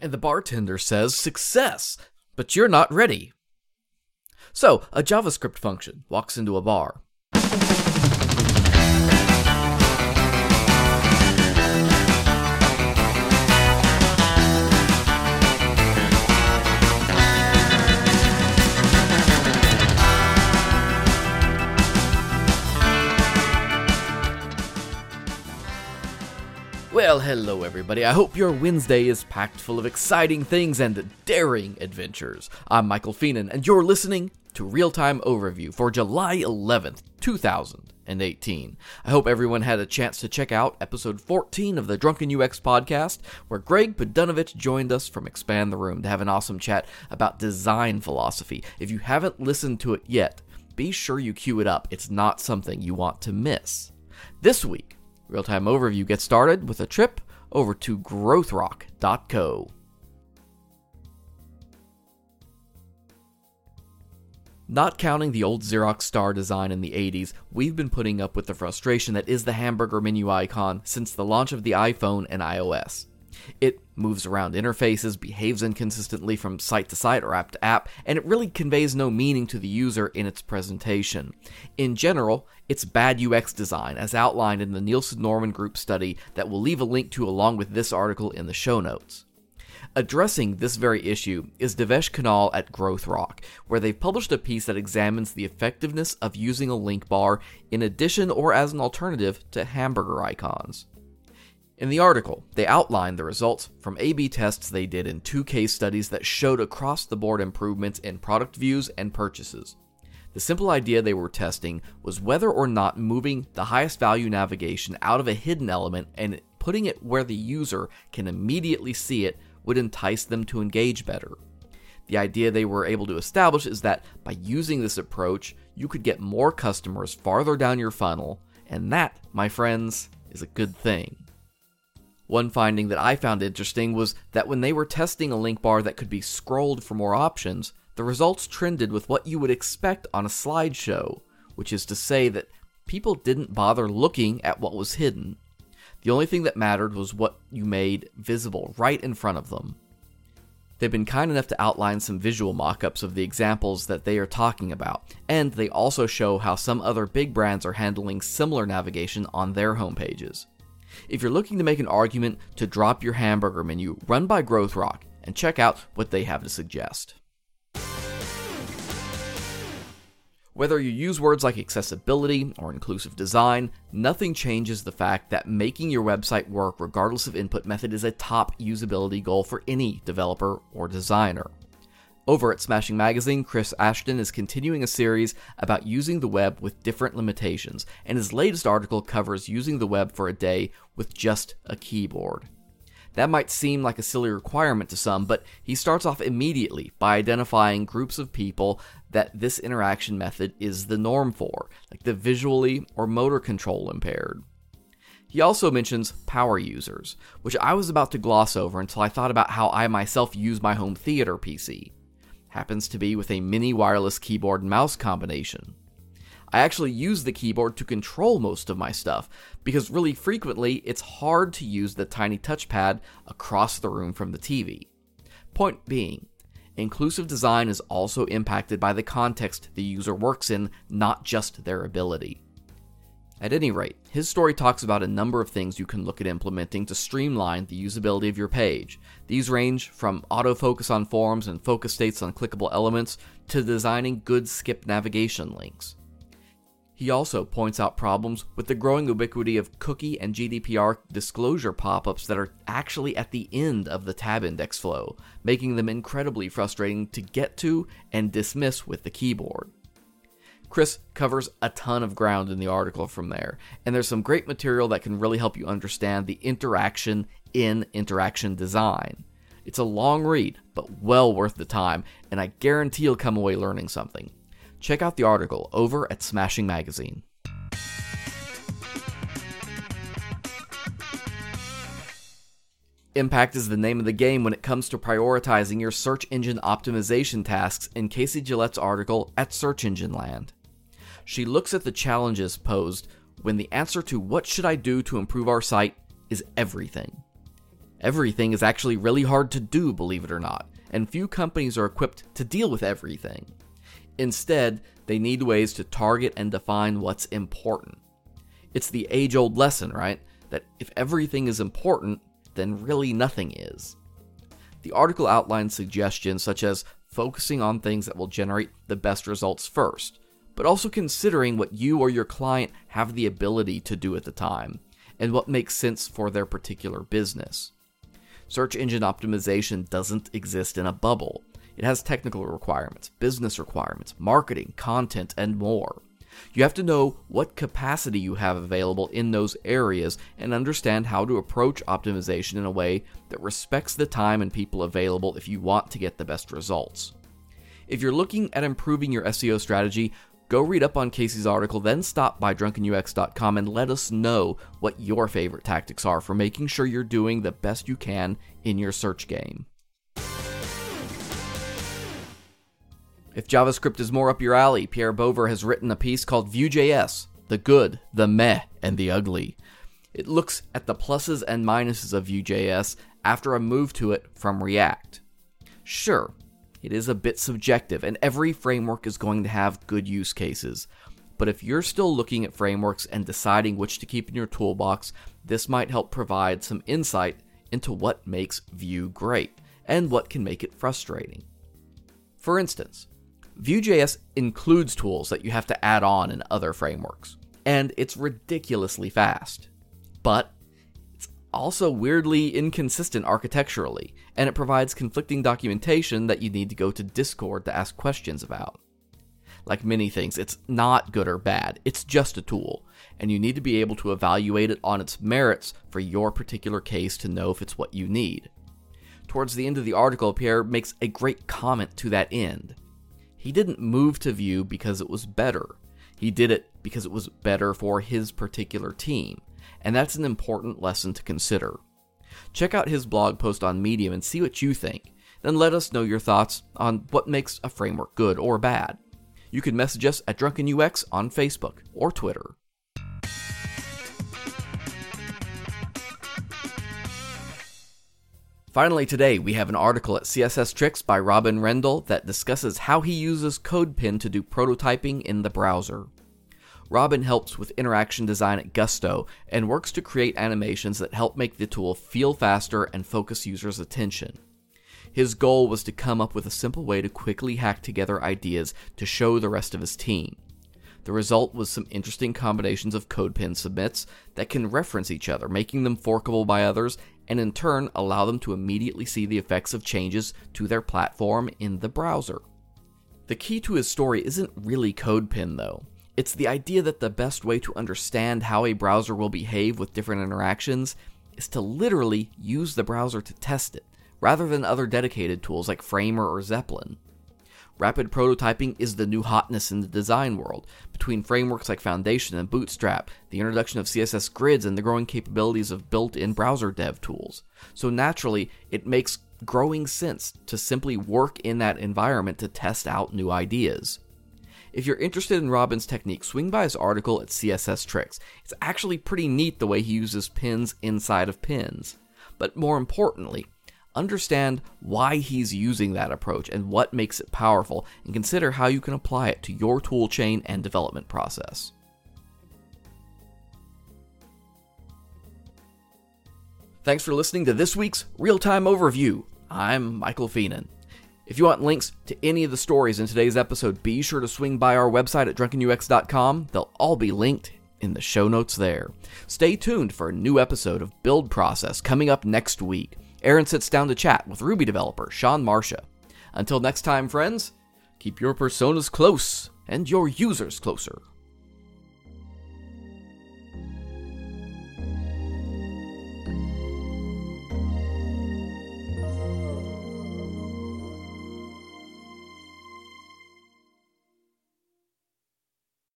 And the bartender says, Success! But you're not ready. So, a JavaScript function walks into a bar. Well, hello everybody. I hope your Wednesday is packed full of exciting things and daring adventures. I'm Michael Fienen, and you're listening to Real Time Overview for July 11th, 2018. I hope everyone had a chance to check out episode 14 of the Drunken UX podcast, where Greg Podunovich joined us from Expand the Room to have an awesome chat about design philosophy. If you haven't listened to it yet, be sure you queue it up. It's not something you want to miss. This week, Real time overview gets started with a trip over to growthrock.co. Not counting the old Xerox star design in the 80s, we've been putting up with the frustration that is the hamburger menu icon since the launch of the iPhone and iOS. It moves around interfaces, behaves inconsistently from site to site or app to app, and it really conveys no meaning to the user in its presentation. In general, it's bad UX design, as outlined in the Nielsen Norman Group study that we'll leave a link to along with this article in the show notes. Addressing this very issue is Devesh Khanal at Growth Rock, where they've published a piece that examines the effectiveness of using a link bar in addition or as an alternative to hamburger icons. In the article, they outline the results from A B tests they did in two case studies that showed across the board improvements in product views and purchases. The simple idea they were testing was whether or not moving the highest value navigation out of a hidden element and putting it where the user can immediately see it would entice them to engage better. The idea they were able to establish is that by using this approach, you could get more customers farther down your funnel, and that, my friends, is a good thing. One finding that I found interesting was that when they were testing a link bar that could be scrolled for more options, the results trended with what you would expect on a slideshow, which is to say that people didn't bother looking at what was hidden. The only thing that mattered was what you made visible right in front of them. They've been kind enough to outline some visual mock ups of the examples that they are talking about, and they also show how some other big brands are handling similar navigation on their homepages. If you're looking to make an argument to drop your hamburger menu, run by Growth Rock and check out what they have to suggest. Whether you use words like accessibility or inclusive design, nothing changes the fact that making your website work regardless of input method is a top usability goal for any developer or designer. Over at Smashing Magazine, Chris Ashton is continuing a series about using the web with different limitations, and his latest article covers using the web for a day with just a keyboard. That might seem like a silly requirement to some, but he starts off immediately by identifying groups of people that this interaction method is the norm for, like the visually or motor control impaired. He also mentions power users, which I was about to gloss over until I thought about how I myself use my home theater PC happens to be with a mini wireless keyboard and mouse combination. I actually use the keyboard to control most of my stuff, because really frequently it's hard to use the tiny touchpad across the room from the TV. Point being, inclusive design is also impacted by the context the user works in, not just their ability. At any rate, his story talks about a number of things you can look at implementing to streamline the usability of your page. These range from autofocus on forms and focus states on clickable elements to designing good skip navigation links. He also points out problems with the growing ubiquity of cookie and GDPR disclosure pop ups that are actually at the end of the tab index flow, making them incredibly frustrating to get to and dismiss with the keyboard. Chris covers a ton of ground in the article from there, and there's some great material that can really help you understand the interaction in interaction design. It's a long read, but well worth the time, and I guarantee you'll come away learning something. Check out the article over at Smashing Magazine. Impact is the name of the game when it comes to prioritizing your search engine optimization tasks in Casie Gillette's article at Search Engine Land. She looks at the challenges posed when the answer to what should I do to improve our site is everything. Everything is actually really hard to do, believe it or not, and few companies are equipped to deal with everything. Instead, they need ways to target and define what's important. It's the age old lesson, right? That if everything is important, then really nothing is. The article outlines suggestions such as focusing on things that will generate the best results first, but also considering what you or your client have the ability to do at the time, and what makes sense for their particular business. Search engine optimization doesn't exist in a bubble. It has technical requirements, business requirements, marketing, content, and more. You have to know what capacity you have available in those areas and understand how to approach optimization in a way that respects the time and people available if you want to get the best results. If you're looking at improving your SEO strategy, go read up on Casie's article, then stop by drunkenux.com and let us know what your favorite tactics are for making sure you're doing the best you can in your search game. If JavaScript is more up your alley, Pier Bover has written a piece called Vue.js The Good, the Meh, and the Ugly. It looks at the pluses and minuses of Vue.js after a move to it from React. Sure, it is a bit subjective, and every framework is going to have good use cases. But if you're still looking at frameworks and deciding which to keep in your toolbox, this might help provide some insight into what makes Vue great and what can make it frustrating. For instance, Vue.js includes tools that you have to add on in other frameworks, and it's ridiculously fast. But also weirdly inconsistent architecturally, and it provides conflicting documentation that you need to go to Discord to ask questions about. Like many things, it's not good or bad, it's just a tool, and you need to be able to evaluate it on its merits for your particular case to know if it's what you need. Towards the end of the article, Pier makes a great comment to that end. He didn't move to Vue because it was better. He did it because it was better for his particular team, and that's an important lesson to consider. Check out his blog post on Medium and see what you think. Then let us know your thoughts on what makes a framework good or bad. You can message us at DrunkenUX on Facebook or Twitter. Finally, today we have an article at CSS Tricks by Robin Rendle that discusses how he uses CodePen to do prototyping in the browser. Robin helps with interaction design at Gusto and works to create animations that help make the tool feel faster and focus users' attention. His goal was to come up with a simple way to quickly hack together ideas to show the rest of his team. The result was some interesting combinations of CodePen submits that can reference each other, making them forkable by others, and in turn allow them to immediately see the effects of changes to their platform in the browser. The key to his story isn't really CodePen, though. It's the idea that the best way to understand how a browser will behave with different interactions is to literally use the browser to test it, rather than other dedicated tools like Framer or Zeplin. Rapid prototyping is the new hotness in the design world. Between frameworks like Foundation and Bootstrap, the introduction of CSS grids, and the growing capabilities of built in browser dev tools. So naturally, it makes growing sense to simply work in that environment to test out new ideas. If you're interested in Robin's technique, swing by his article at CSS Tricks. It's actually pretty neat the way he uses pins inside of pins. But more importantly, Understand why he's using that approach and what makes it powerful, and consider how you can apply it to your tool chain and development process. Thanks for listening to this week's Real Time Overview. I'm Michael Fienen. If you want links to any of the stories in today's episode, be sure to swing by our website at drunkenux.com. They'll all be linked in the show notes there. Stay tuned for a new episode of Build Process coming up next week. Aaron sits down to chat with Ruby developer Sean Marcia. Until next time, friends, keep your personas close and your users closer.